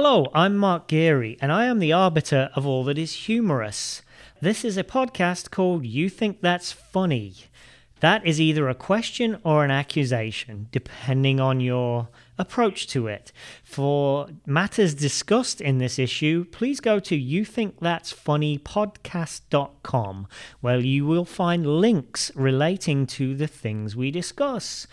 Hello, I'm Mark Geary, and I am the arbiter of all that is humorous. This is a podcast called You Think That's Funny. That is either a question or an accusation, depending on your approach to it. For matters discussed in this issue, please go to youthinkthat'sfunnypodcast.com, where you will find links relating to the things we discuss.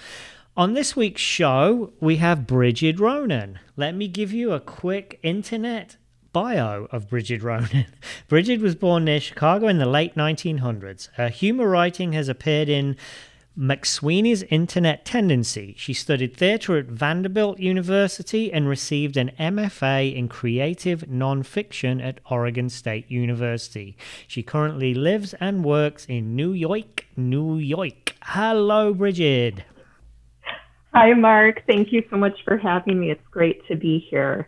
On this week's show, we have Brigid Ronan. Let me give you a quick internet bio of Brigid Ronan. Brigid was born near Chicago in the late 1900s. Her humor writing has appeared in McSweeney's Internet Tendency. She studied theatre at Vanderbilt University and received an MFA in Creative Nonfiction at Oregon State University. She currently lives and works in New York, New York. Hello, Brigid. Hi, Mark. Thank you so much for having me. It's great to be here.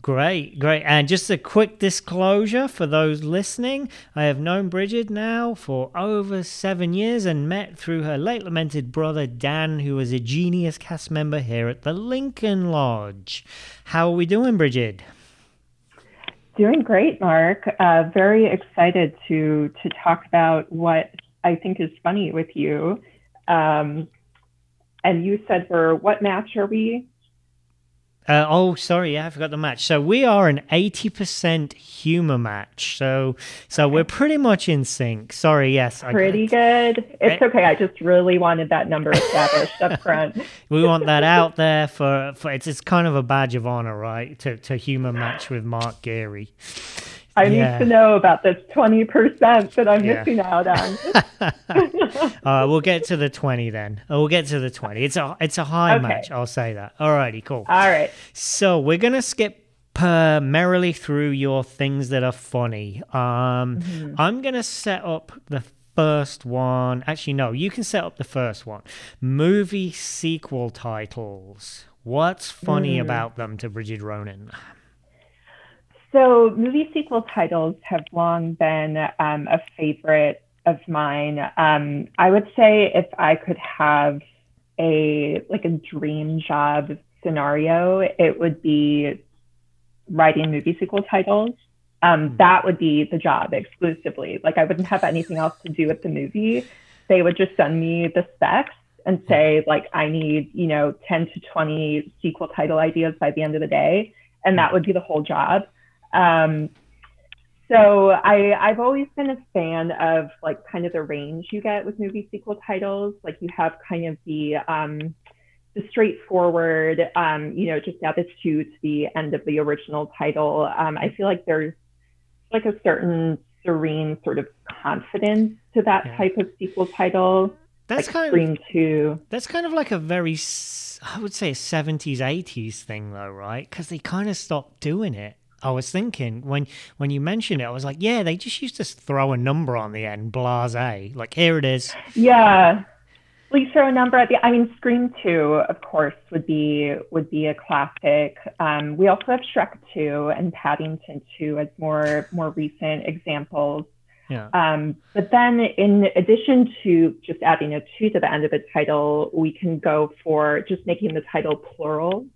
Great, great. And just a quick disclosure for those listening I have known Bridget now for over seven years and met through her late lamented brother Dan, who was a genius cast member here at the Lincoln Lodge. How are we doing, Bridget? Doing great, Mark. Uh, very excited to to talk about what I think is funny with you. Um, and you said for what match are we? Uh, oh, sorry, yeah, I forgot the match. So we are an eighty percent humor match. So, so we're pretty much in sync. Sorry, yes, pretty good. It's okay. I just really wanted that number established up front. we want that out there for for it's it's kind of a badge of honor, right? To to humor match with Mark Geary. I yeah. need to know about this 20% that I'm yeah. missing out on. uh, we'll get to the 20 then. Uh, we'll get to the 20. It's a it's a high okay. match, I'll say that. Alrighty, cool. All right. So we're going to skip per merrily through your things that are funny. Um, mm-hmm. I'm going to set up the first one. Actually, no, you can set up the first one. Movie sequel titles. What's funny mm. about them to Bridget Ronan? So, movie sequel titles have long been um, a favorite of mine. Um, I would say if I could have a like a dream job scenario, it would be writing movie sequel titles. Um, hmm. that would be the job exclusively. Like I wouldn't have anything else to do with the movie. They would just send me the specs and hmm. say like I need you know 10 to 20 sequel title ideas by the end of the day, and that hmm. would be the whole job. Um, so I, I've always been a fan of like kind of the range you get with movie sequel titles. Like you have kind of the um, the straightforward, um, you know, just add this two to the end of the original title. Um, I feel like there's like a certain serene sort of confidence to that yeah. type of sequel title. That's like kind Scream of Two. That's kind of like a very, I would say, a seventies, eighties thing, though, right? Because they kind of stopped doing it. I was thinking when when you mentioned it, I was like, yeah, they just used to throw a number on the end, blase. Like here it is. Yeah. Please throw a number at the. I mean, Scream Two, of course, would be would be a classic. Um, we also have Shrek Two and Paddington Two as more more recent examples. Yeah. Um, but then, in addition to just adding a two to the end of the title, we can go for just making the title plural.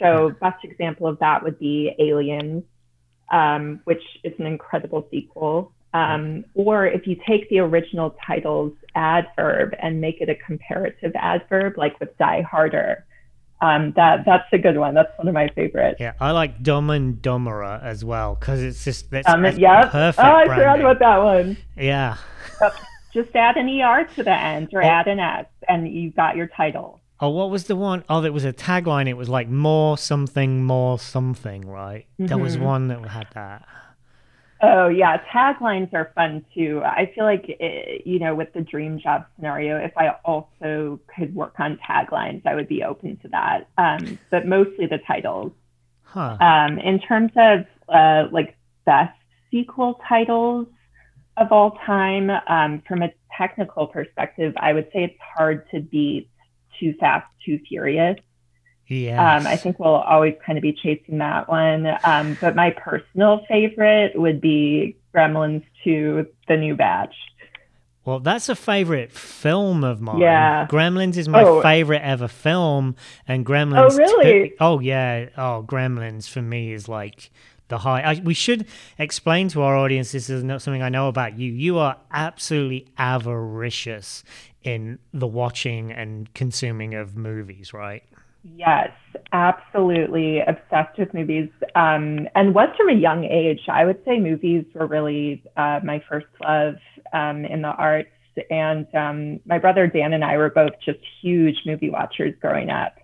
So best example of that would be Aliens, um, which is an incredible sequel. Um, or if you take the original title's adverb and make it a comparative adverb, like with Die Harder, um, that that's a good one. That's one of my favorites. Yeah, I like Dumb and Dumberer as well because it's just that's, um, that's yep. perfect. Oh, I branding. forgot about that one. Yeah. Just add an er to the end or oh. add an s, and you've got your title. Oh, what was the one? Oh, there was a tagline. It was like more something, more something, right? Mm-hmm. There was one that had that. Oh yeah, taglines are fun too. I feel like it, eh, you know, with the dream job scenario, if I also could work on taglines, I would be open to that. Um, but mostly the titles. Huh. Um, in terms of uh, like best sequel titles of all time, um, from a technical perspective, I would say it's hard to beat too Fast, Too Furious. Yeah. Um, I think we'll always kind of be chasing that one. Um, but my personal favorite would be Gremlins 2, The New Batch. Well, that's a favorite film of mine. Yeah. Gremlins is my Oh. favorite ever film, and Gremlins. Oh, really? two- oh yeah. Oh, Gremlins for me is like the high. I, we should explain to our audience this is not something I know about you. You are absolutely avaricious in the watching and consuming of movies, right? Yes, absolutely obsessed with movies. Um, and was from a young age. I would say movies were really uh, my first love um, in the arts. And um, my brother Dan and I were both just huge movie watchers growing up.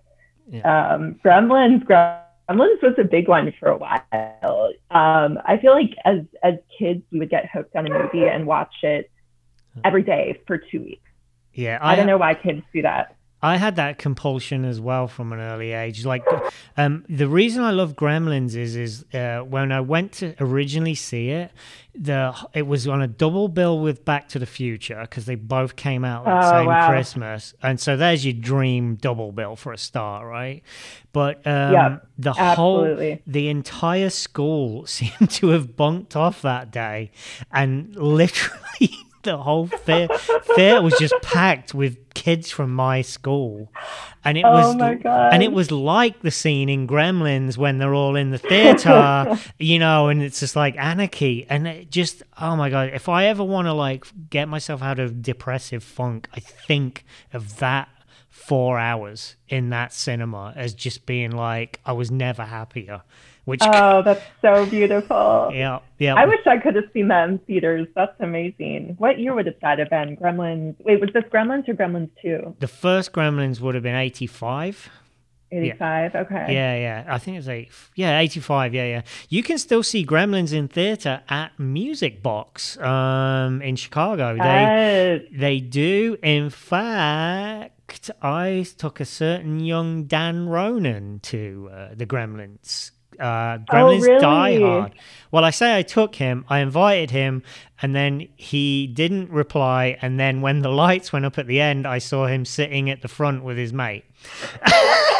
Um, Gremlins, Gremlins was a big one for a while. Um, I feel like as as kids, we would get hooked on a movie and watch it every day for two weeks. Yeah, I don't know why kids do that. I had that compulsion as well from an early age. Like, um, the reason I love Gremlins is, is uh, when I went to originally see it, the it was on a double bill with Back to the Future because they both came out at the Oh, same wow. Christmas, and so there's your dream double bill for a start, right? But um, the whole the entire school seemed to have bunked off that day, and literally the whole fair fair was just packed with kids from my school, and it Oh was and it was like the scene in Gremlins when they're all in the theater, you know, and it's just like anarchy, and it just oh my god, if I ever want to like get myself out of depressive funk, I think of that four hours in that cinema as just being like I was never happier. Which Oh, that's so beautiful. yeah, yeah. I wish I could have seen that in theaters. That's amazing. What year would that have been? Gremlins. Wait, was this Gremlins or Gremlins 2? the first Gremlins would have been eighty five. 85? Okay. Yeah, yeah. I think it's eight. Yeah, eighty-five. Yeah, yeah. You can still see Gremlins in theater at Music Box, um, in Chicago. They they do. In fact, I took a certain young Dan Ronan to uh, the Gremlins. Uh, Gremlins Die really? Hard. Well, I say I took him. I invited him, and then he didn't reply. And then when the lights went up at the end, I saw him sitting at the front with his mate.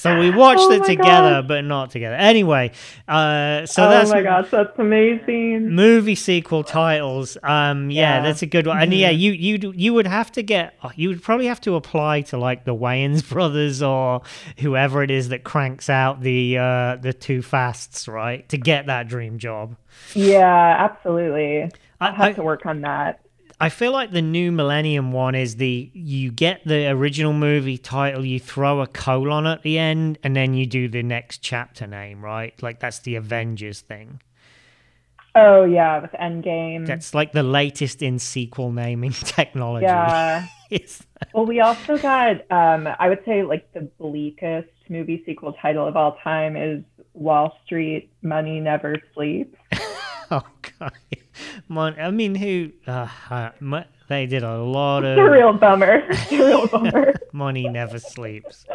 So we watched Oh it together, gosh. but not together. Anyway, uh, so oh that's my gosh, that's amazing. movie sequel titles. Um, yeah, Yeah. that's a good one. And yeah, Mm-hmm. you you you would have to get you would probably have to apply to like the Wayans brothers or whoever it is that cranks out the uh, the two fasts, right, to get that dream job. Yeah, absolutely. I'll I- have I- to work on that. I feel like the new Millennium one is the you get the original movie title, you throw a colon at the end, and then you do the next chapter name, right? Like that's the Avengers thing. Oh, yeah, with Endgame. That's like the latest in sequel naming technology. yeah. Well, we also got, um, I would say, like the bleakest movie sequel title of all time is Wall Street Money Never Sleeps. oh god, Mon- I mean, who? Uh, uh, they did a lot of. It's a real bummer. It's a real bummer. money never sleeps.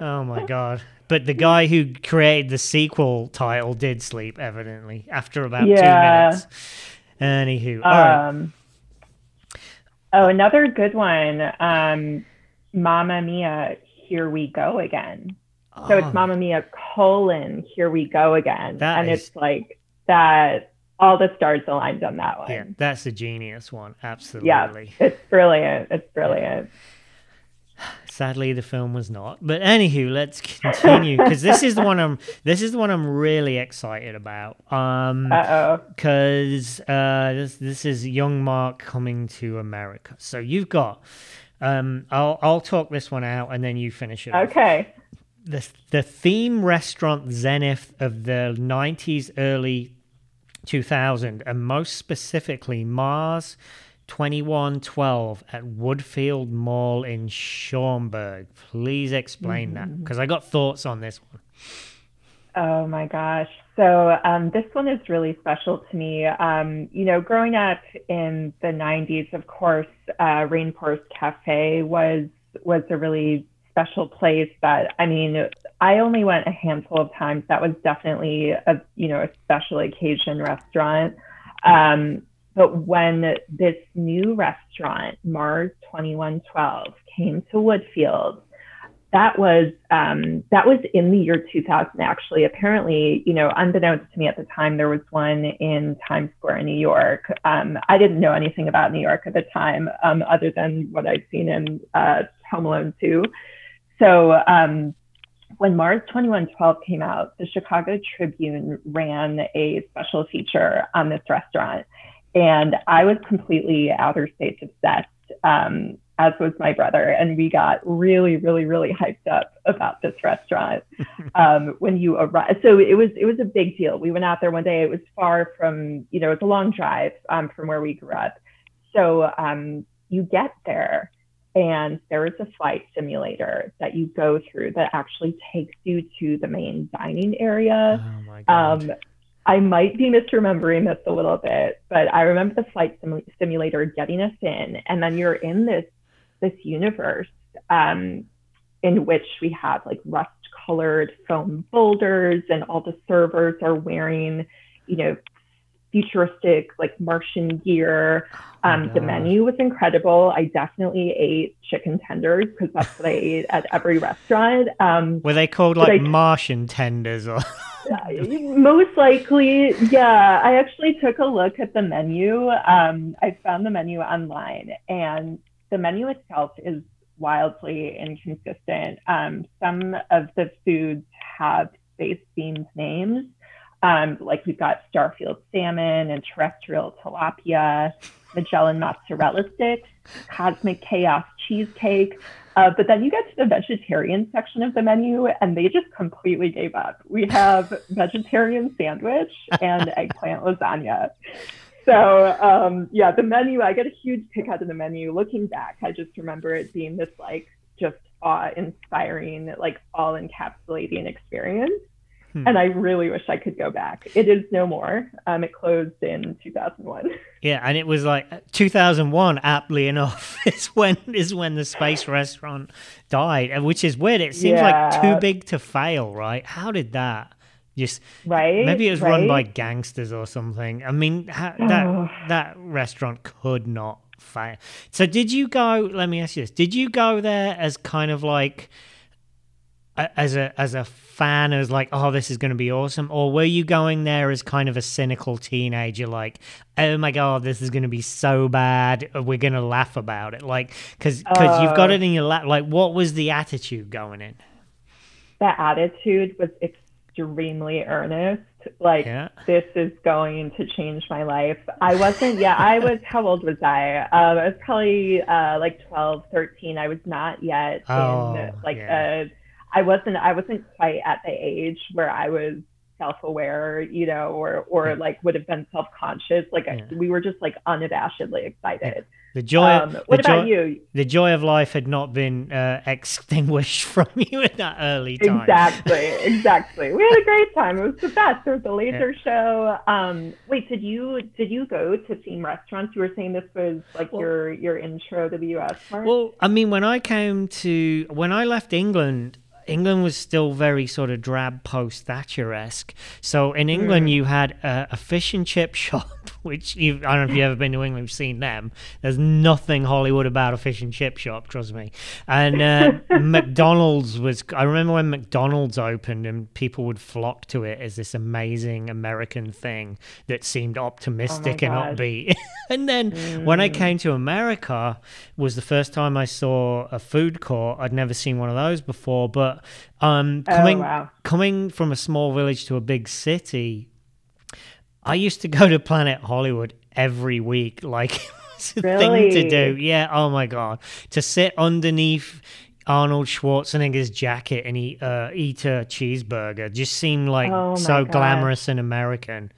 Oh my god! But the guy who created the sequel title did sleep, evidently, after about Yeah. two minutes. Anywho, all right. Um, oh, another good one. Um, Mamma Mia, Here We Go Again. So Oh, it's Mamma Mia colon, Here We Go Again. That and is- it's like that, all the stars aligned on that one. Yeah, that's a genius one. Absolutely. Yeah, it's brilliant. It's brilliant. Sadly, the film was not. But anywho, let's continue because this is the one I'm. This is the one I'm really excited about. Um, Uh oh. because uh, this this is young Mark coming to America. So you've got. Um, I'll I'll talk this one out and then you finish it. off. Okay. The the theme restaurant zenith of the '90s, early 2000, and most specifically Mars 2112 at Woodfield Mall in Schaumburg. Please explain that because I got thoughts on this one. Oh my gosh. So um, this one is really special to me. Um, you know, growing up in the 90s, of course, uh, Rainforest Cafe was was a really special place that I mean, I only went a handful of times. That was definitely a you know a special occasion restaurant. Um, but when this new restaurant, Mars 2112, came to Woodfield, that was um, that was in the year 2000 actually apparently you know unbeknownst to me at the time there was one in times square in new york um, i didn't know anything about new york at the time um, other than what i'd seen in uh, home alone 2 so um, when mars 2112 came out the chicago tribune ran a special feature on this restaurant and i was completely outer states obsessed um, as was my brother. And we got really, really, really hyped up about this restaurant um, when you arrived. So it was it was a big deal. We went out there one day. It was far from, you know, it's a long drive um, from where we grew up. So um, you get there and there is a flight simulator that you go through that actually takes you to the main dining area. Oh my God. Um, I might be misremembering this a little bit, but I remember the flight sim- simulator getting us in, and then you're in this this universe um, in which we have like rust colored foam boulders and all the servers are wearing you know futuristic like martian gear. Oh um, the menu was incredible. I definitely ate chicken tenders because that's what i ate at every restaurant. Um, Were they called like I- Martian tenders or? most likely yeah. I actually took a look at the menu. Um, i found the menu online and the menu itself is wildly inconsistent. Um, some of the foods have space themed names um, like we've got starfield salmon and terrestrial tilapia magellan mozzarella sticks cosmic chaos cheesecake uh, but then you get to the vegetarian section of the menu, and they just completely gave up. We have vegetarian sandwich and eggplant lasagna. So um, yeah, the menu. I get a huge kick out of the menu. Looking back, I just remember it being this like just awe-inspiring, like all-encapsulating experience. Hmm. And I really wish I could go back. It is no more. Um, it closed in 2001. Yeah, and it was like 2001. Aptly enough, is when is when the space restaurant died, which is weird. It seems like too big to fail, right? How did that? Just Right? maybe it was run by gangsters or something. I mean, ha- that Oh. that restaurant could not fail. So, did you go? Let me ask you this: Did you go there as kind of like as a as a fan as like oh this is going to be awesome or were you going there as kind of a cynical teenager like oh my god this is going to be so bad uh, we're going to laugh about it like because because you've got Oh. it in your lap like what was the attitude going in the attitude was extremely earnest. Like, Yeah. this is going to change my life. I wasn't, yeah, I was, how old was I? Um, I was probably uh, like 12, 13. I was not yet Oh, in like yeah. a, I wasn't, I wasn't quite at the age where I was self-aware, you know, or, or Yeah. like would have been self-conscious. Like Yeah. we were just like unabashedly excited. the joy Um, what the about joy, you? the joy of life had not been uh, extinguished from you at that early time Exactly, exactly. We had a great time. It was the best. There was a laser show. Um, wait, did you did you go to theme restaurants? You were saying this was like Well- your your intro to the U.S. Mark? Well, I mean, when I came to when I left England, England was still very sort of drab post Thatcher esque. So in England, hmm. you had a, a fish and chip shop, which I don't know if you've ever been to England, you've seen them. There's nothing Hollywood about a fish and chip shop, trust me. And uh, McDonald's was. I remember when McDonald's opened and people would flock to it as this amazing American thing that seemed optimistic and upbeat. and then when Mm. I came to America, was the first time I saw a food court. I'd never seen one of those before, but um, Oh, coming wow. coming from a small village to a big city, I used to go to Planet Hollywood every week, like it was a thing to do. Yeah, oh my god, to sit underneath. Arnold Schwarzenegger's jacket and eat uh, eat a cheeseburger just seemed like Oh so God. glamorous and American.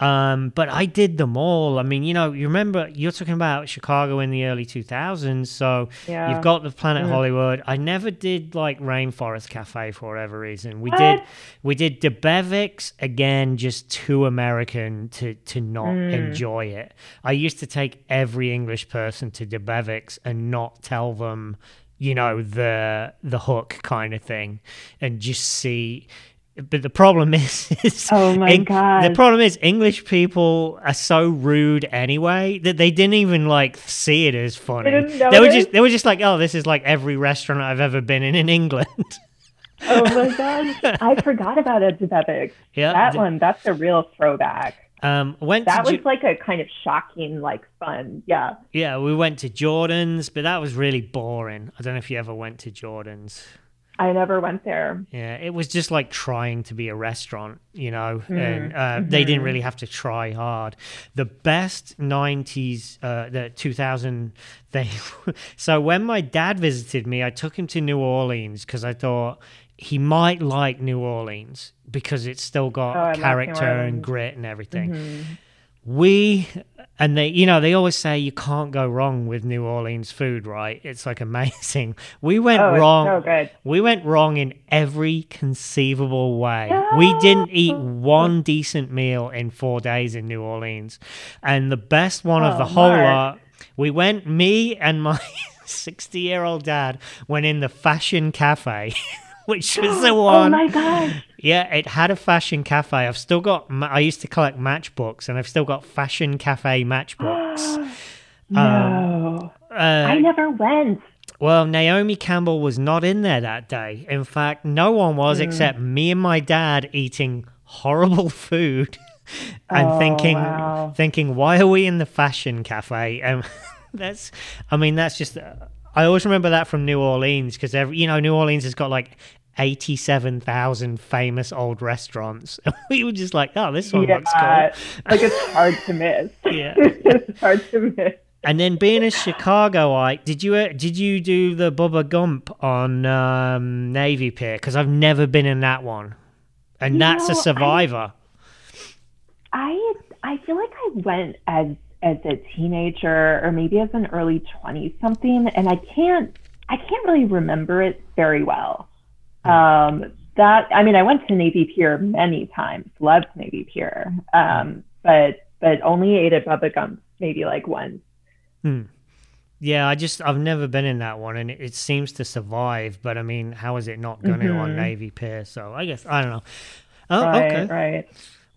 Um, but I did them all. I mean, you know, you remember you're talking about Chicago in the early 2000s, so Yeah. you've got the Planet Mm. Hollywood. I never did like Rainforest Cafe for whatever reason. We What? did we did Debevic's again, just too American to to not Mm. enjoy it. I used to take every English person to Debevic's and not tell them, you know, the the hook kind of thing, and just see but the problem is, is Oh my Eng- God. the problem is English people are so rude anyway that they didn't even like see it as funny. didn't They were just they were just like, oh, this is like every restaurant I've ever been in in England. oh my god, I forgot about Ed Debevic. yeah, That one, that's a real throwback. Um, went That to was Ju- like a kind of shocking, like fun. Yeah. yeah, we went to Jordan's, but that was really boring. I don't know if you ever went to Jordan's. I never went there. Yeah, it was just like trying to be a restaurant, you know, Mm, and uh, they didn't really have to try hard. The best 90s, uh, the 2000 thing. so when my dad visited me, I took him to New Orleans because I thought he might like New Orleans because it's still got Oh, character and grit and everything. Mhm. We and they, you know, they always say you can't go wrong with New Orleans food, right? It's like amazing. We went Oh, wrong. so. We went wrong in every conceivable way. We didn't eat one decent meal in four days in New Orleans. And the best one of Oh, the whole Mark. lot, we went, me and my 60 year old dad went in the fashion cafe. Which was the Oh one. my god. Yeah, it had a fashion cafe. I've still got. I used to collect matchbooks, and I've still got fashion cafe matchbooks. no. Uh, I never went. well, Naomi Campbell was not in there that day. In fact, no one was Hmm. except me and my dad eating horrible food and Oh, thinking, wow. thinking, why are we in the fashion cafe? And that's, I mean, that's just. I always remember that from New Orleans because every, you know, New Orleans has got like. 87,000 famous old restaurants. we were just like, oh, this one looks cool. Like it's hard to miss. Yeah. it's hard to miss. And then being a Chicagoite, did you uh, did you do the Bubba Gump on um, Navy Pier? Because I've never been in that one, and You that's know, a I- survivor. I I feel like I went as as a teenager or maybe as an early 20 something and I can't I can't really remember it very well. Um that I mean I went to Navy Pier many times, loved Navy Pier. Um but but only ate at Bubba Gump maybe like once. Hmm. Yeah, I just I've never been in that one, and it, it seems to survive. But I mean, how is it not going to on. Navy Pier? So I guess I don't know. Oh, right, okay. right.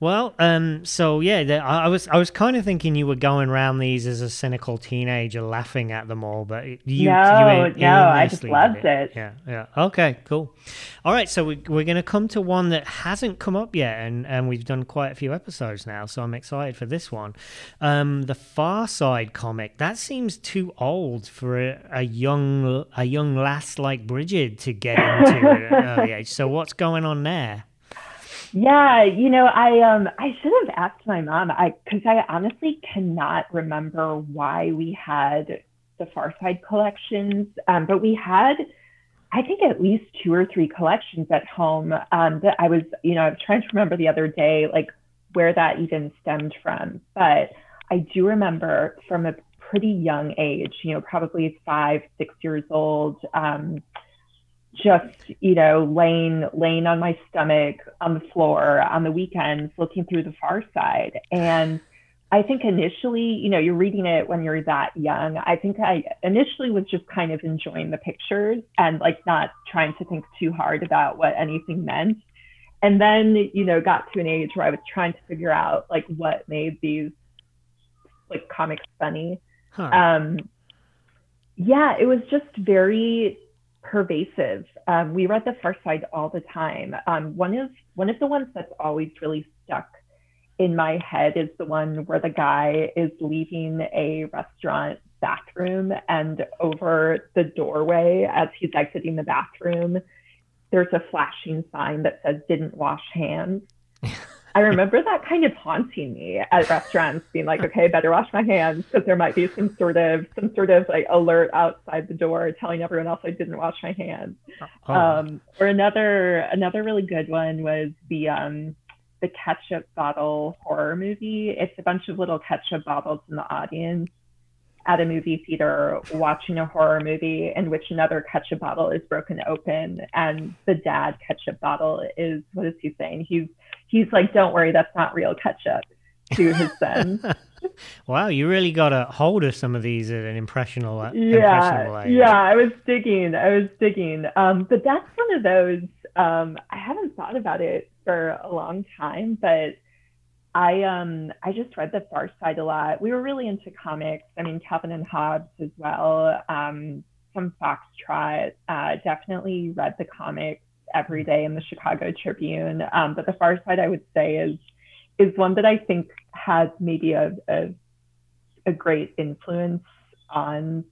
Well, um, so yeah, the, I, was I was kind of thinking you were going around these as a cynical teenager, laughing at them all, but you, No, you no, I just loved did it. Yeah, yeah. Okay, cool. All right, so we, we're going to come to one that hasn't come up yet, and, and we've done quite a few episodes now, so I'm excited for this one. Um, the Far Side comic that seems too old for a, a young a young lass like Bridget to get into at an early age. So what's going on there? Yeah, you know, I um I should have asked my mom. I because I honestly cannot remember why we had the Far Side collections, um, but we had I think at least two or three collections at home. Um, that I was, you know, I was trying to remember the other day, like where that even stemmed from. But I do remember from a pretty young age, you know, probably five, six years old. Um, just you know laying laying on my stomach on the floor on the weekends looking through the far side. And i think initially you know you're reading it when you're that young. I think i initially was just kind of enjoying the pictures and like not trying to think too hard about what anything meant. And then you know got to an age where i was trying to figure out like what made these like comics funny. Huh. um, yeah, it was just very pervasive. Um, we read The Far Side all the time. Um, one of one of the ones that's always really stuck in my head is the one where the guy is leaving a restaurant bathroom, and over the doorway as he's exiting the bathroom, there's a flashing sign that says "Didn't wash hands." I remember that kind of haunting me at restaurants, being like, okay, better wash my hands because there might be some sort of some sort of like alert outside the door telling everyone else I didn't wash my hands. Oh. Um, or another another really good one was the um, the ketchup bottle horror movie. It's a bunch of little ketchup bottles in the audience at a movie theater watching a horror movie in which another ketchup bottle is broken open and the dad ketchup bottle is what is he saying? He's he's like, Don't worry, that's not real ketchup to his son. wow, you really got a hold of some of these at an impressionable, impressionable yeah age. yeah i was digging i was digging um but that's one of those Um, I haven't thought about it for a long time, but I um I just read The Far Side a lot. We were really into comics. I mean, Calvin and Hobbes as well. Um, some Foxtrot. Uh, definitely read the comics every day in the Chicago Tribune. Um, but The Far Side, I would say, is is one that I think has maybe a, a, a great influence on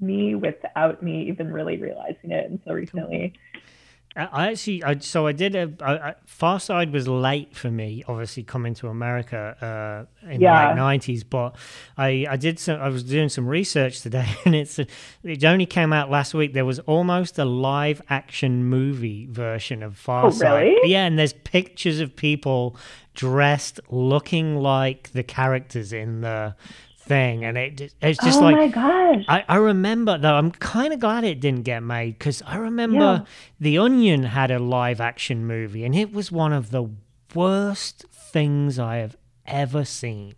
me without me even really realizing it until recently. I actually, I, so I did a I, Far Side was late for me, obviously coming to America uh, in yeah. the late nineties. But I, I did some, I was doing some research today, and it's it only came out last week. There was almost a live action movie version of Far oh, Side. Really? Yeah, and there's pictures of people dressed looking like the characters in the thing, and it it's just oh like my gosh. I, I remember though. I'm kind of glad it didn't get made because I remember yeah. The Onion had a live action movie, and it was one of the worst things I have ever seen.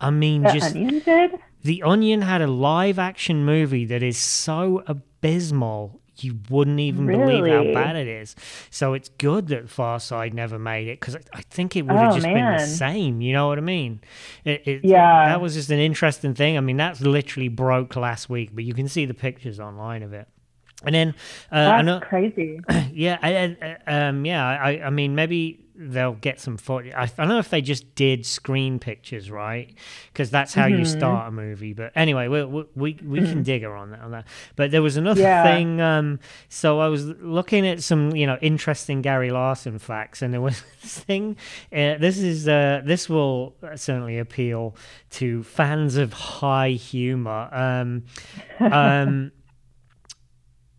I mean, the just Onion did. The Onion had a live action movie that is so abysmal you wouldn't even really? believe how bad it is. So it's good that Far Side never made it because I think it would have oh, just man. been the same. You know what I mean? It, it, yeah. That was just an interesting thing. I mean, that's literally broke last week, but you can see the pictures online of it. And then uh, that's crazy. Yeah, I, I, um, yeah. I, I mean, maybe they'll get some footage. I, I, don't know if they just did screen pictures, right? Because that's how mm-hmm. you start a movie. But anyway, we we we, we mm-hmm. can dig her on that, on that. But there was another yeah. thing. Um, so I was looking at some, you know, interesting Gary Larson facts, and there was this thing. Uh, this is uh, this will certainly appeal to fans of high humor. Um, um,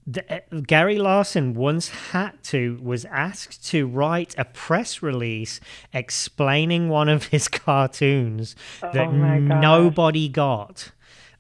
the, uh, Gary Larson once had to was asked to write a press release explaining one of his cartoons oh that nobody got.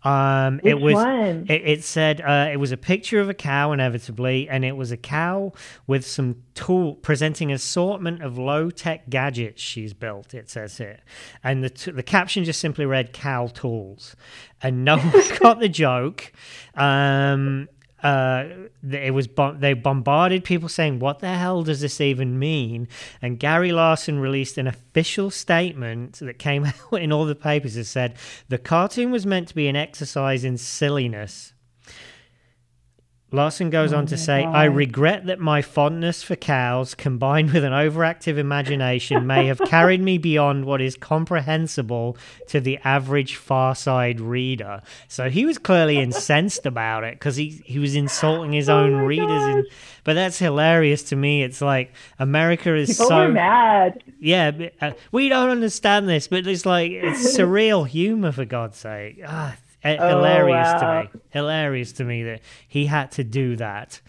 Um, Which it was. One? It, it said uh, it was a picture of a cow, inevitably, and it was a cow with some tool presenting assortment of low tech gadgets she's built. It says here, and the t- the caption just simply read "cow tools," and no one got the joke. Um, uh, it was they bombarded people saying, "What the hell does this even mean?" And Gary Larson released an official statement that came out in all the papers that said the cartoon was meant to be an exercise in silliness Larson goes oh on to say, God. I regret that my fondness for cows, combined with an overactive imagination, may have carried me beyond what is comprehensible to the average Far Side reader. So he was clearly incensed about it because he, he was insulting his oh own readers. And, but that's hilarious to me. It's like America is People so mad. Yeah, uh, we don't understand this, but it's like it's surreal humor for God's sake. Ah, oh, hilarious wow. to me. Hilarious to me that he had to do that.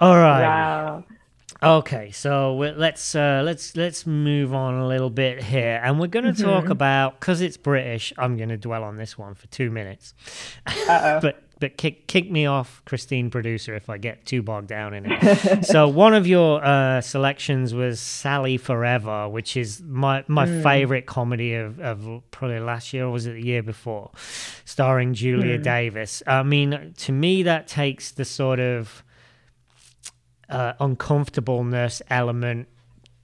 All right. Wow. Okay, so let's uh, let's let's move on a little bit here, and we're going to mm-hmm. talk about because it's British. I'm going to dwell on this one for two minutes, but but kick kick me off, Christine producer, if I get too bogged down in it. so one of your uh, selections was Sally4Ever, which is my my mm. favorite comedy of, of probably last year or was it the year before, starring Julia mm. Davis. I mean, to me, that takes the sort of uh, uncomfortableness element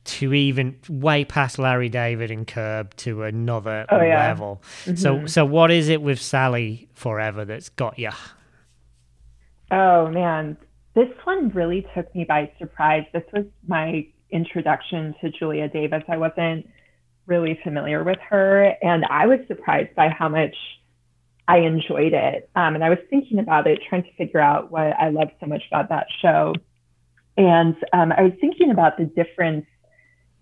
to even way past Larry David and Curb to another oh, yeah. level. Mm-hmm. So, so what is it with Sally4Ever that's got you? Oh man, this one really took me by surprise. This was my introduction to Julia Davis. I wasn't really familiar with her, and I was surprised by how much I enjoyed it. Um, and I was thinking about it, trying to figure out what I loved so much about that show. And um, I was thinking about the difference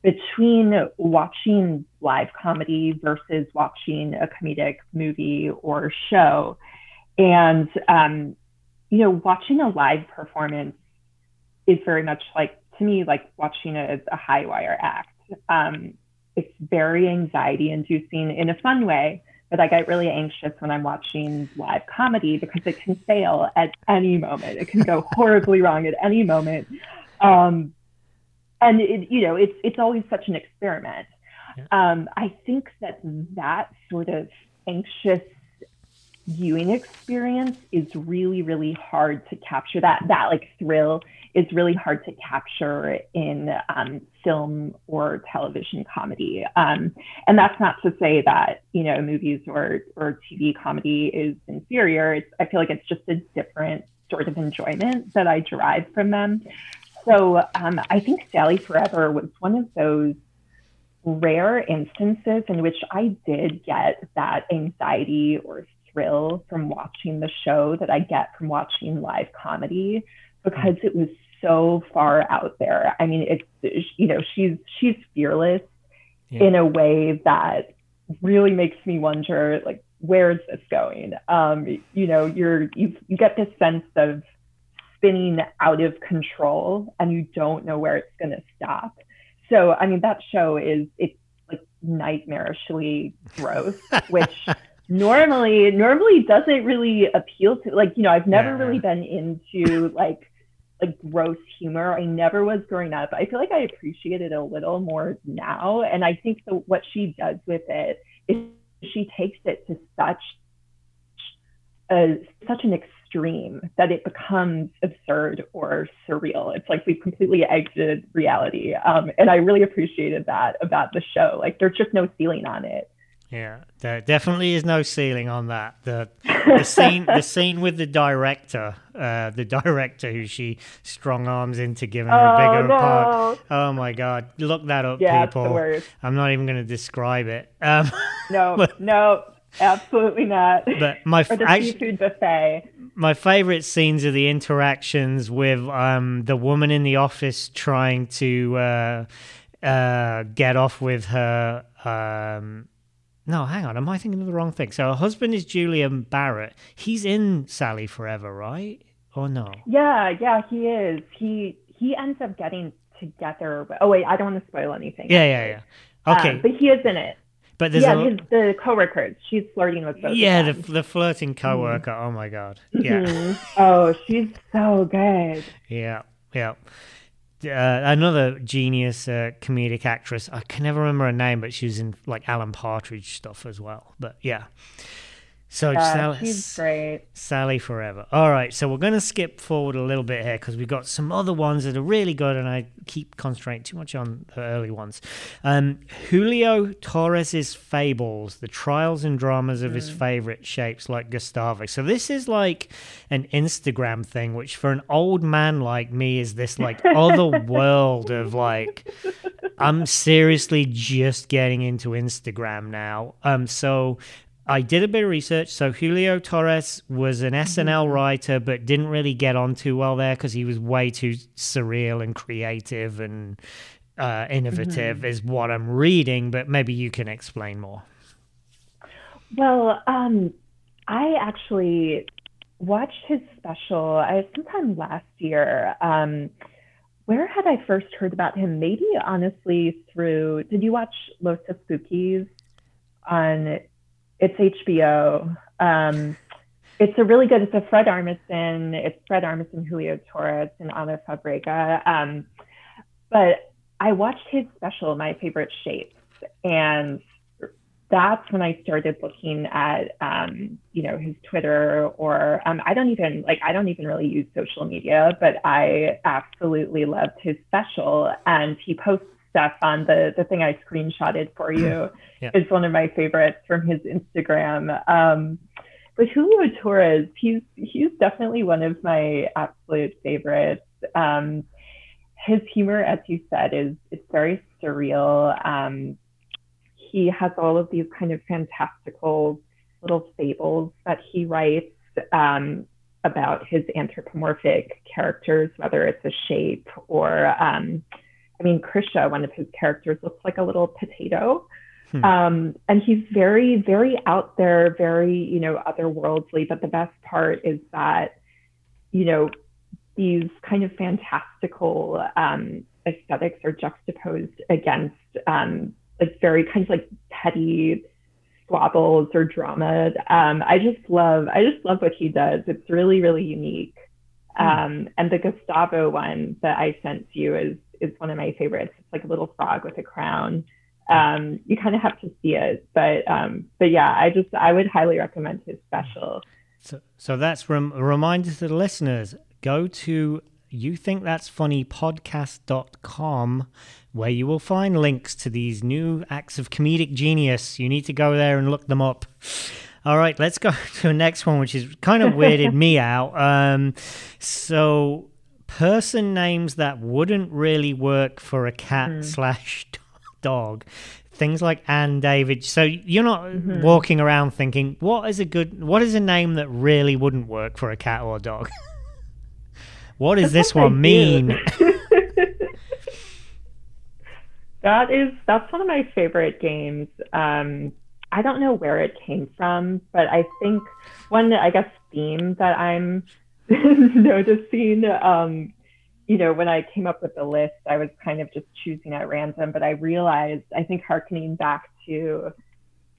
between watching live comedy versus watching a comedic movie or show. And, um, you know, watching a live performance is very much like, to me, like watching a, a high wire act. Um, it's very anxiety inducing in a fun way, but I get really anxious when I'm watching live comedy because it can fail at any moment. It can go horribly wrong at any moment. Um, and it, you know, it's it's always such an experiment. Yeah. Um, I think that that sort of anxious viewing experience is really really hard to capture that that like thrill is really hard to capture in um, film or television comedy. Um, and that's not to say that you know movies or or TV comedy is inferior. It's, I feel like it's just a different sort of enjoyment that I derive from them. So um, I think Sally4Ever was one of those rare instances in which I did get that anxiety or thrill from watching the show that I get from watching live comedy because it was so far out there. I mean, it's you know she's she's fearless yeah. in a way that really makes me wonder like where is this going? Um, you know, you're you you get this sense of spinning out of control and you don't know where it's going to stop. So, I mean, that show is it's like nightmarishly gross, which normally normally doesn't really appeal to like you know I've never yeah. really been into like like gross humor. I never was growing up. I feel like I appreciate it a little more now, and I think the, what she does with it is she takes it to such a such an extreme that it becomes absurd or surreal. It's like we've completely exited reality, um, and I really appreciated that about the show. Like there's just no ceiling on it. Yeah, there definitely is no ceiling on that. The the scene the scene with the director, uh, the director who she strong arms into giving her a bigger no. part. Oh my god, look that up, yeah, people. I'm not even going to describe it. Um, no, but, no, absolutely not. But my or the actually, seafood buffet. My favorite scenes are the interactions with um, the woman in the office trying to uh, uh, get off with her. Um, no, hang on. Am I thinking of the wrong thing? So her husband is Julian Barratt. He's in Sally4Ever, right? Or no? Yeah, yeah, he is. He he ends up getting together. Oh wait, I don't want to spoil anything. Yeah, yeah, yeah. Okay, um, but he is in it. But there's yeah, a... the coworkers. She's flirting with both. Yeah, the the flirting coworker. Mm-hmm. Oh my god. Yeah. Mm-hmm. Oh, she's so good. Yeah, yeah uh, another genius uh, comedic actress. I can never remember her name, but she was in like Alan Partridge stuff as well. But yeah. So yeah, Sally, she's great. Sally4Ever. All right, so we're going to skip forward a little bit here because we've got some other ones that are really good, and I keep concentrating too much on the early ones. Um, Julio Torres's Fables: The Trials and Dramas of mm. His Favorite Shapes, like Gustavo. So this is like an Instagram thing, which for an old man like me is this like other world of like. I'm seriously just getting into Instagram now. Um, so I did a bit of research. So Julio Torres was an SNL mm-hmm. writer, but didn't really get on too well there because he was way too surreal and creative and uh, innovative, mm-hmm. is what I'm reading. But maybe you can explain more. Well, um, I actually watched his special I, sometime last year. Um, where had I first heard about him? Maybe honestly through. Did you watch Los Espookys on it's HBO. Um, it's a really good. It's a Fred Armisen. It's Fred Armisen, Julio Torres, and Ana Fabrega. Um, but I watched his special, My Favorite Shapes, and that's when I started looking at, um, you know, his Twitter or um, I don't even like I don't even really use social media, but I absolutely loved his special, and he posts stuff on the the thing I screenshotted for you yeah. is one of my favorites from his Instagram. Um, but Julio Torres, he's he's definitely one of my absolute favorites. Um, his humor, as you said, is it's very surreal. Um, he has all of these kind of fantastical little fables that he writes um, about his anthropomorphic characters, whether it's a shape or um, I mean, Krisha, one of his characters, looks like a little potato. Hmm. Um, and he's very, very out there, very, you know, otherworldly. But the best part is that, you know, these kind of fantastical um, aesthetics are juxtaposed against um, like very kind of like petty squabbles or drama. Um, I just love, I just love what he does. It's really, really unique. Hmm. Um, and the Gustavo one that I sent to you is is one of my favorites. It's like a little frog with a crown. Um, you kind of have to see it, but um, but yeah, I just I would highly recommend his special. So so that's rem- a reminder to the listeners: go to you think that's funny podcast.com where you will find links to these new acts of comedic genius. You need to go there and look them up. All right, let's go to the next one, which is kind of weirded me out. Um, so, person names that wouldn't really work for a cat mm. slash dog. Things like Anne David. So you're not mm-hmm. walking around thinking, what is a good, what is a name that really wouldn't work for a cat or a dog? what does this one mean? that is, that's one of my favorite games. Um, I don't know where it came from, but I think one, I guess, theme that I'm noticing, um, you know, when I came up with the list, I was kind of just choosing at random, but I realized, I think, harkening back to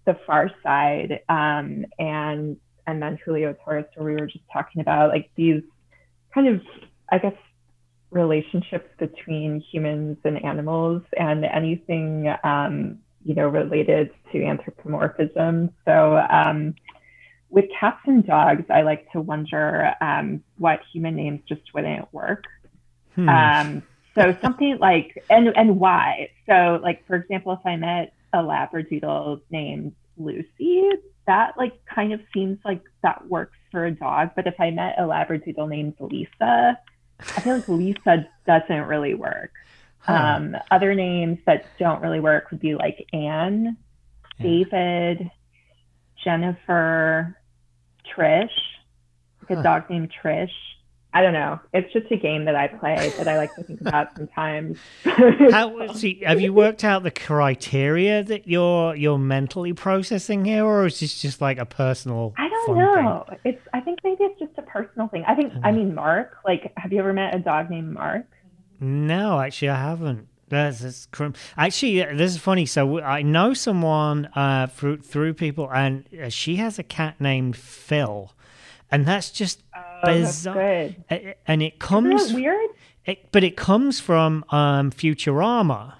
the far side um, and and then Julio Torres, where we were just talking about like these kind of, I guess, relationships between humans and animals and anything um, you know, related to anthropomorphism. So um, with cats and dogs, I like to wonder um, what human names just wouldn't work. Hmm. Um, so something like, and, and why? So like, for example, if I met a Labradoodle named Lucy, that like kind of seems like that works for a dog. But if I met a Labradoodle named Lisa, I feel like Lisa doesn't really work. Um, other names that don't really work would be like Anne, yeah. David, Jennifer, Trish, like a huh. dog named Trish. I don't know. It's just a game that I play that I like to think about sometimes. How, see, have you worked out the criteria that you're you're mentally processing here, or is this just like a personal? I don't know. Thing? It's. I think maybe it's just a personal thing. I think. I uh-huh. mean, Mark. Like, have you ever met a dog named Mark? No, actually, I haven't. That's, that's actually this is funny. So I know someone uh, through through people, and uh, she has a cat named Phil, and that's just oh, bizarre. That's and it comes weird. It, but it comes from um, Futurama,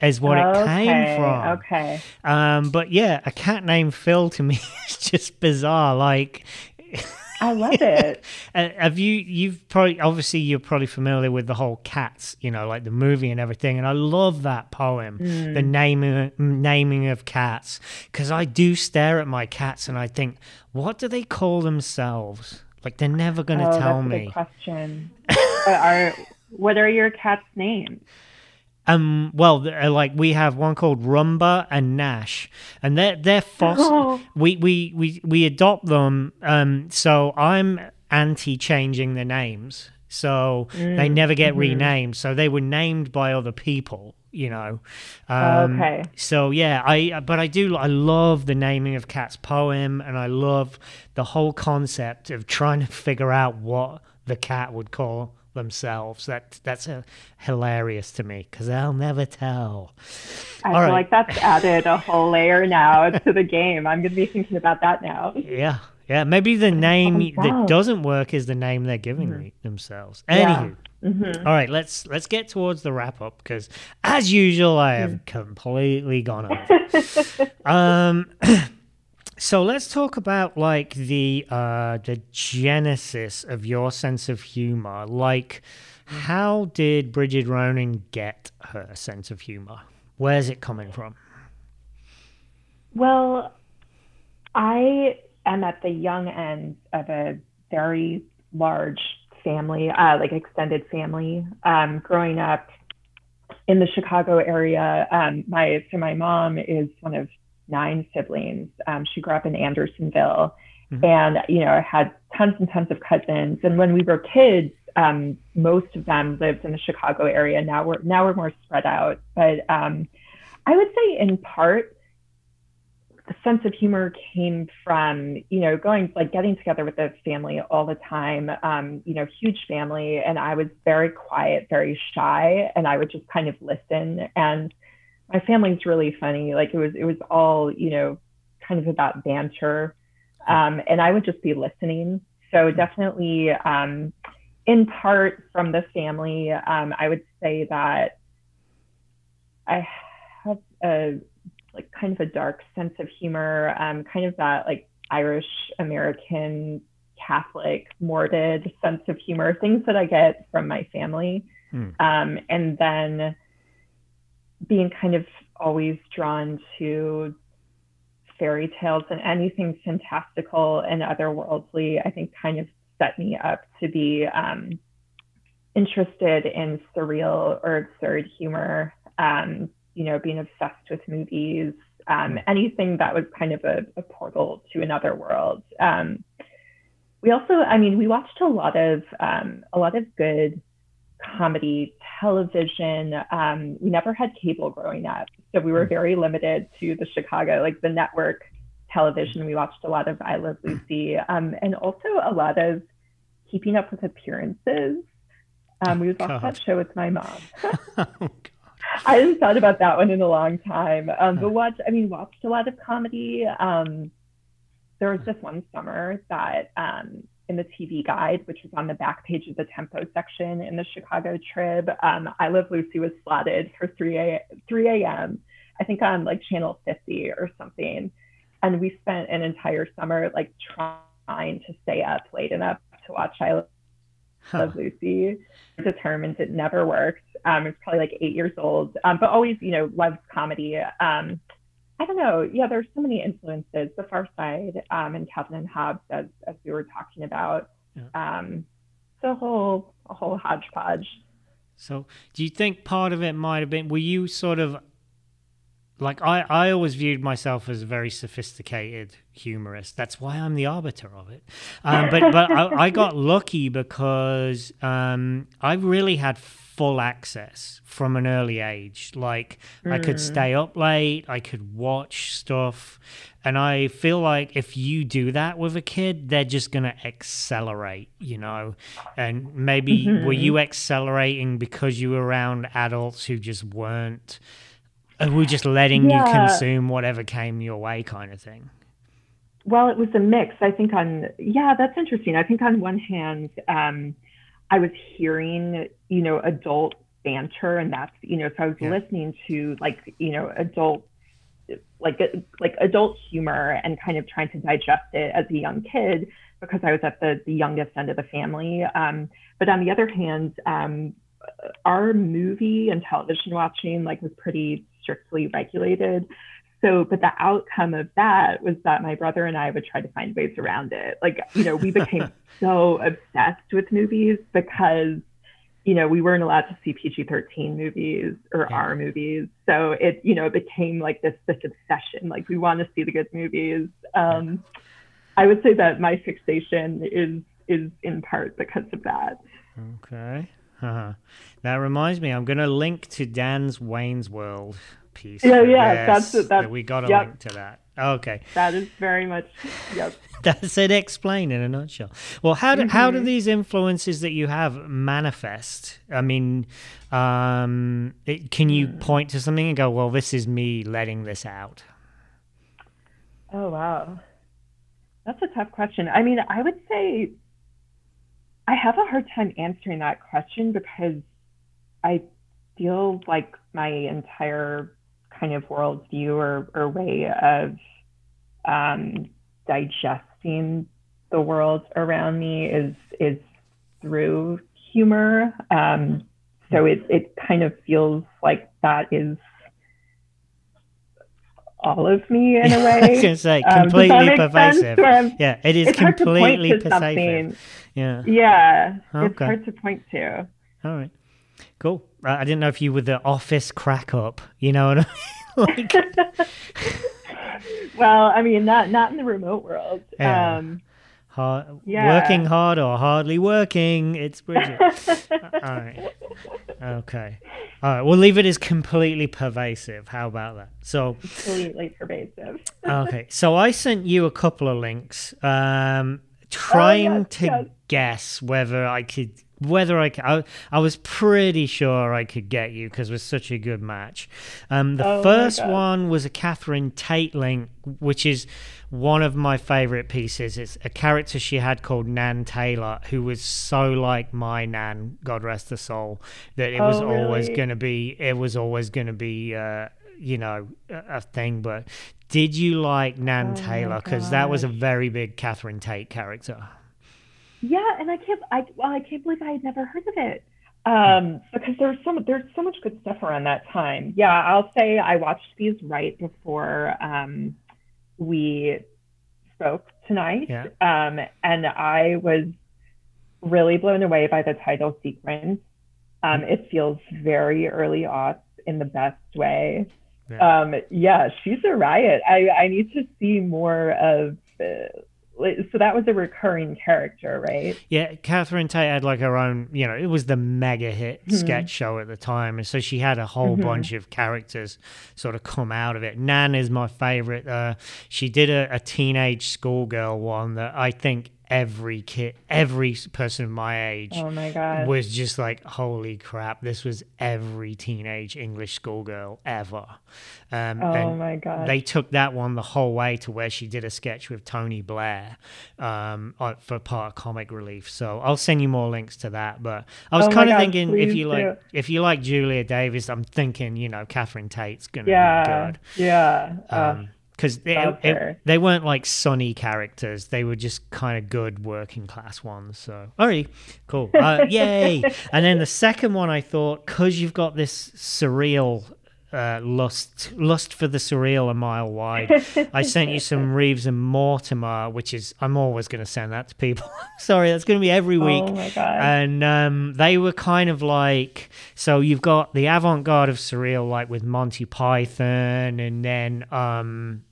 is what okay, it came from. Okay. Um, but yeah, a cat named Phil to me is just bizarre. Like. I love it. have you? You've probably obviously you're probably familiar with the whole cats, you know, like the movie and everything. And I love that poem, mm. the naming naming of cats, because I do stare at my cats and I think, what do they call themselves? Like they're never going to oh, tell that's me. Question. what are what are your cats' names? Um, well, uh, like we have one called Rumba and Nash, and they're they're foster. Oh. We, we we we adopt them. Um, so I'm anti changing the names, so mm. they never get mm-hmm. renamed. So they were named by other people, you know. Um, okay. So yeah, I but I do I love the naming of cats poem, and I love the whole concept of trying to figure out what the cat would call themselves. That that's a, hilarious to me because I'll never tell. I All feel right. like that's added a whole layer now to the game. I'm going to be thinking about that now. Yeah, yeah. Maybe the name that doesn't work is the name they're giving mm-hmm. themselves. Anywho. Yeah. Mm-hmm. All right, let's let's get towards the wrap up because, as usual, I have mm. completely gone off. um, so let's talk about like the uh, the genesis of your sense of humor. Like, how did Bridget Ronan get her sense of humor? Where's it coming from? Well, I am at the young end of a very large family, uh, like extended family. Um, growing up in the Chicago area, um, my so my mom is one of nine siblings. Um, she grew up in Andersonville, mm-hmm. and you know, I had tons and tons of cousins. And when we were kids, um, most of them lived in the Chicago area. Now we're now we're more spread out, but um, I would say in part the sense of humor came from you know going like getting together with the family all the time um, you know huge family and i was very quiet very shy and i would just kind of listen and my family's really funny. Like it was, it was all, you know, kind of about banter. Um, and I would just be listening. So definitely, um, in part from the family, um, I would say that I have a like kind of a dark sense of humor, um, kind of that like Irish American Catholic, morbid sense of humor, things that I get from my family. Mm. Um, and then being kind of always drawn to fairy tales and anything fantastical and otherworldly, I think kind of set me up to be um, interested in surreal or absurd humor, um, you know, being obsessed with movies, um, anything that was kind of a, a portal to another world. Um, we also, I mean, we watched a lot of um, a lot of good comedy television. Um, we never had cable growing up, so we were hmm. very limited to the Chicago, like the network television. We watched a lot of I Love Lucy, um, and also a lot of Keeping Up with Appearances. Um, we watched that show with my mom. oh, I haven't thought about that one in a long time. Um, but watch, I mean, watched a lot of comedy. Um, there was just one summer that um, in the TV guide, which was on the back page of the Tempo section in the Chicago Trib, um, I Love Lucy was slotted for 3 a 3 a.m. I think on like channel 50 or something. And we spent an entire summer like trying to stay up late enough to watch I Love huh. Lucy. Determined it never worked. Um, it's probably like eight years old, um, but always, you know, loves comedy. Um, I don't know. Yeah, there's so many influences. The Far Side um, and Calvin and Hobbes, as as we were talking about. Yeah. Um, a whole a whole hodgepodge. So, do you think part of it might have been? Were you sort of like I, I always viewed myself as a very sophisticated humorist. That's why I'm the arbiter of it. Um, but but I, I, got lucky because um, I really had full access from an early age. Like mm. I could hmm. stay up late, I could watch stuff, and I feel like if you do that with a kid, they're just gonna accelerate, you know. And maybe mm-hmm. were you accelerating because you were around adults who just weren't? Are we just letting yeah. you consume whatever came your way, kind of thing? Well, it was a mix. I think on yeah, that's interesting. I think on one hand, um, I was hearing you know adult banter, and that's you know so I was yeah. listening to like you know adult like like adult humor and kind of trying to digest it as a young kid because I was at the the youngest end of the family. Um, but on the other hand, um, our movie and television watching like was pretty strictly regulated. So, but the outcome of that was that my brother and I would try to find ways around it. Like, you know, we became so obsessed with movies because, you know, we weren't allowed to see PG 13 movies or yeah. R movies. So it, you know, it became like this, this obsession. Like, we want to see the good movies. Um, I would say that my fixation is, is in part because of that. Okay. Uh-huh. That reminds me, I'm going to link to Dan's Wayne's World piece. Yeah, yeah, that's it. That, we got a yep. link to that. Okay. That is very much, yep. that's it explained in a nutshell. Well, how do, mm-hmm. how do mm-hmm. these influences that you have manifest? I mean, um, it, can you mm. point to something and go, well, this is me letting this out? Oh, wow. That's a tough question. I mean, I would say I have a hard time answering that question because I feel like my entire kind of worldview or, or way of um, digesting the world around me is is through humor. Um, so it it kind of feels like that is all of me in a way. I was going to say um, completely um, pervasive. Yeah, it is completely pervasive. Yeah. Yeah. Okay. It's hard to point to. All right. Cool. I didn't know if you were the office crack up. You know what I mean? like... well, I mean, not not in the remote world. Yeah. Um, hard, yeah. working hard or hardly working. It's Bridget. All right. Okay. All right. We'll leave it as completely pervasive. How about that? So completely pervasive. okay. So I sent you a couple of links. Um, trying oh, yes, to yes. guess whether I could whether I, I, I was pretty sure I could get you because it was such a good match. Um, the oh first one was a Catherine Tate link, which is one of my favorite pieces. It's a character she had called Nan Taylor, who was so like my Nan, God rest her soul, that it was oh, always going to be. It was always going to be. Uh, you know, a, thing, but did you like Nan oh Taylor? Because that was a very big Catherine Tate character. Yeah, and I can't. I well, I can't believe I had never heard of it. Um, because there's so there's so much good stuff around that time. Yeah, I'll say I watched these right before um, we spoke tonight. Yeah. Um, and I was really blown away by the title sequence. Um, it feels very early aughts in the best way. Yeah. Um, yeah, she's a riot. I, I need to see more of. Uh, so that was a recurring character, right? Yeah, Catherine Tate had like her own, you know, it was the mega hit Mhm. sketch show at the time. And so she had a whole Mhm. bunch of characters sort of come out of it. Nan is my favorite. Uh, she did a, a teenage schoolgirl one that I think every kid, every person of my age Oh my god. was just like, holy crap, this was every teenage English schoolgirl ever. Um, oh and my god. they took that one the whole way to where she did a sketch with Tony Blair um, for part of comic relief. So I'll send you more links to that. But I was Oh kind of thinking if you do. like if you like Julia Davis, I'm thinking you know Catherine Tate's gonna yeah. be good Yeah. Uh, because they, Love they weren't like sunny characters. They were just kind of good working class ones so. Alright cool. Uh, yay! And then the second one i thought because you've got this surreal uh, lust lust for the surreal a mile wide. I sent you some reeves and mortimer which is i'm always going to send that to people. Sorry that's going to be every week. Oh my god. and um, they were kind of like so you've got the avant-garde of surreal like with monty python and then um,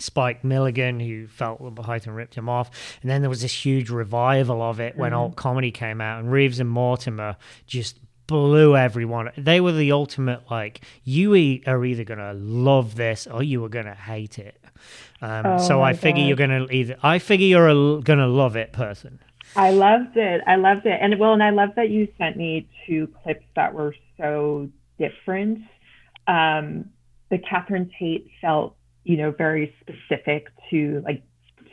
spike milligan who felt that python ripped him off. And then there was this huge revival of it when alt comedy came out. And reeves and mortimer just blew everyone they were the ultimate like you are either gonna love this or you are gonna hate it um, Oh so i figure God. you're gonna either i figure you're a, gonna love it person I loved it. I loved it. And well, and I love that you sent me two clips that were so different. Um, the Catherine Tate felt, you know, very specific to like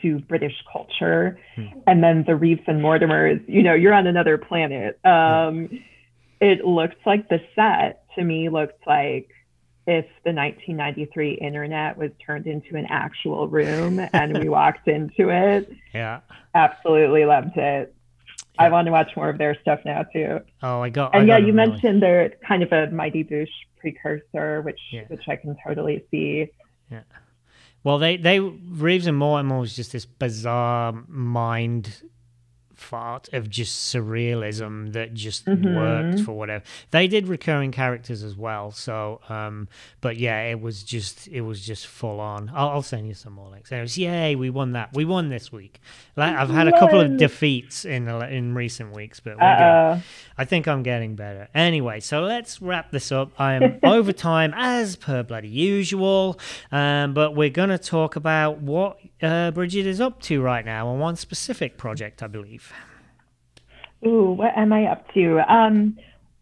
to British culture. And then the Reeves and Mortimers, you know, you're on another planet. Um, it looked like the set to me looked like if the 1993 internet was turned into an actual room and we walked into it yeah absolutely loved it. I want to watch more of their stuff now too. Oh, I got. I And yeah, got you million. mentioned they're kind of a Mighty Boosh precursor, which Yeah. which I can totally see. Yeah. Well, they they Reeves and Mortimer was just this bizarre mind fart of just surrealism that just Mhm. worked for whatever. They did recurring characters as well, so um, but yeah, it was just it was just full on. I'll, I'll send you some more links. Anyways, yay, we won that. We won this week. Like, I've had a couple of defeats in in recent weeks, but we're good. I think I'm getting better. Anyway, so let's wrap this up. I am over time as per bloody usual, um, but we're going to talk about what uh, Bridget is up to right now on one specific project, I believe. Ooh, what am I up to? Um,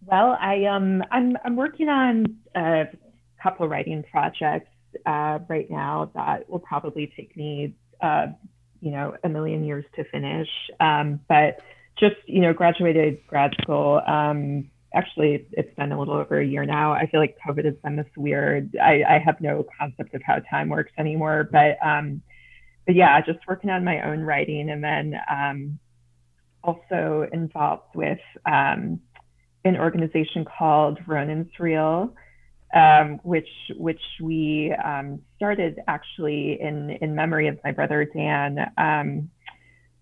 well, I um, I'm I'm working on a couple writing projects uh, right now that will probably take me, uh, you know, a million years to finish. Um, but just you know, graduated grad school. Um, actually, it's been a little over a year now. I feel like COVID has been this weird. I, I have no concept of how time works anymore. But um, but yeah, just working on my own writing, and then um, also involved with um, an organization called Ronan's Reel, um, which which we um, started actually in in memory of my brother Dan. Um,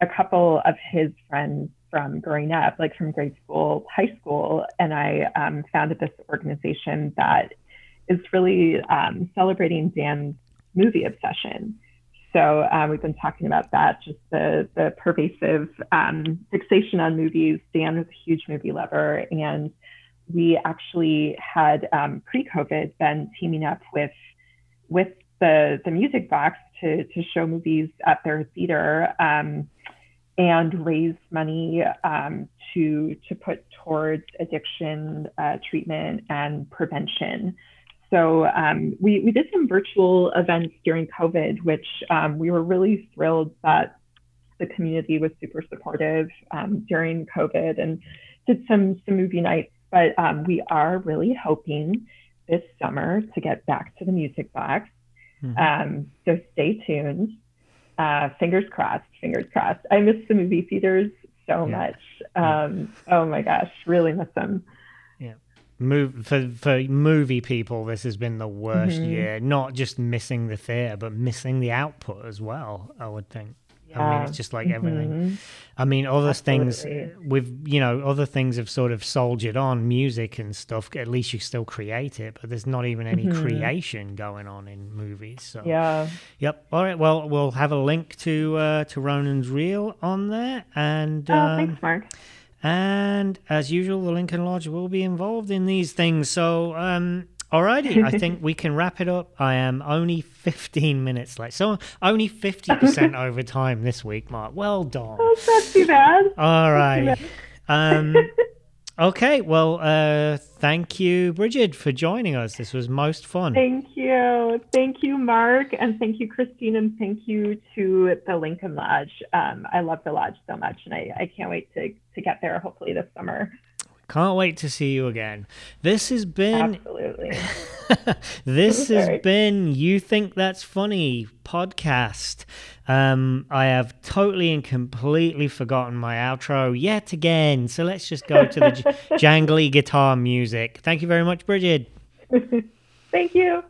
a couple of his friends from growing up, like from grade school, high school, and I um, founded this organization that is really um, celebrating Dan's movie obsession. So uh, we've been talking about that, just the the pervasive um, fixation on movies. Dan was a huge movie lover, and we actually had um, pre-COVID been teaming up with with the the Music Box to to show movies at their theater um, and raise money um, to to put towards addiction uh, treatment and prevention. So um, we, we did some virtual events during COVID, which um, we were really thrilled that the community was super supportive um, during COVID and did some, some movie nights. But um, we are really hoping this summer to get back to the music box. Mhm. Um, so stay tuned. Uh, fingers crossed, fingers crossed. I miss the movie theaters so yeah. much. Um, oh my gosh, really miss him. Move for for movie people, this has been the worst mm-hmm. year. Not just missing the theater, but missing the output as well. I would think. Yeah. I mean, it's just like everything. Mm-hmm. I mean, other Absolutely. things with you know other things have sort of soldiered on, music and stuff. At least you still create it, but there's not even any mm-hmm. creation going on in movies. So yeah, yep. All right. Well, we'll have a link to uh, to Ronan's reel on there, and oh, um, thanks, Mark. And as usual, the Lincoln Lodge will be involved in these things. So um, Alrighty, I think we can wrap it up. I am only 15 minutes late, so only 50% over time this week, Mark. Well done. Oh, that's too bad. All right. Um, okay, well, uh, thank you, Bridget, for joining us. This was most fun. Thank you. Thank you, Mark, and thank you, Christine, and thank you to the Lincoln Lodge. Um, I love the Lodge so much, and I, I can't wait to, to get there hopefully this summer. Can't wait to see you again. This has been absolutely. this has been you think that's funny podcast. Um, I have totally and completely forgotten my outro yet again. So let's just go to the j- jangly guitar music. Thank you very much, Bridget. Thank you.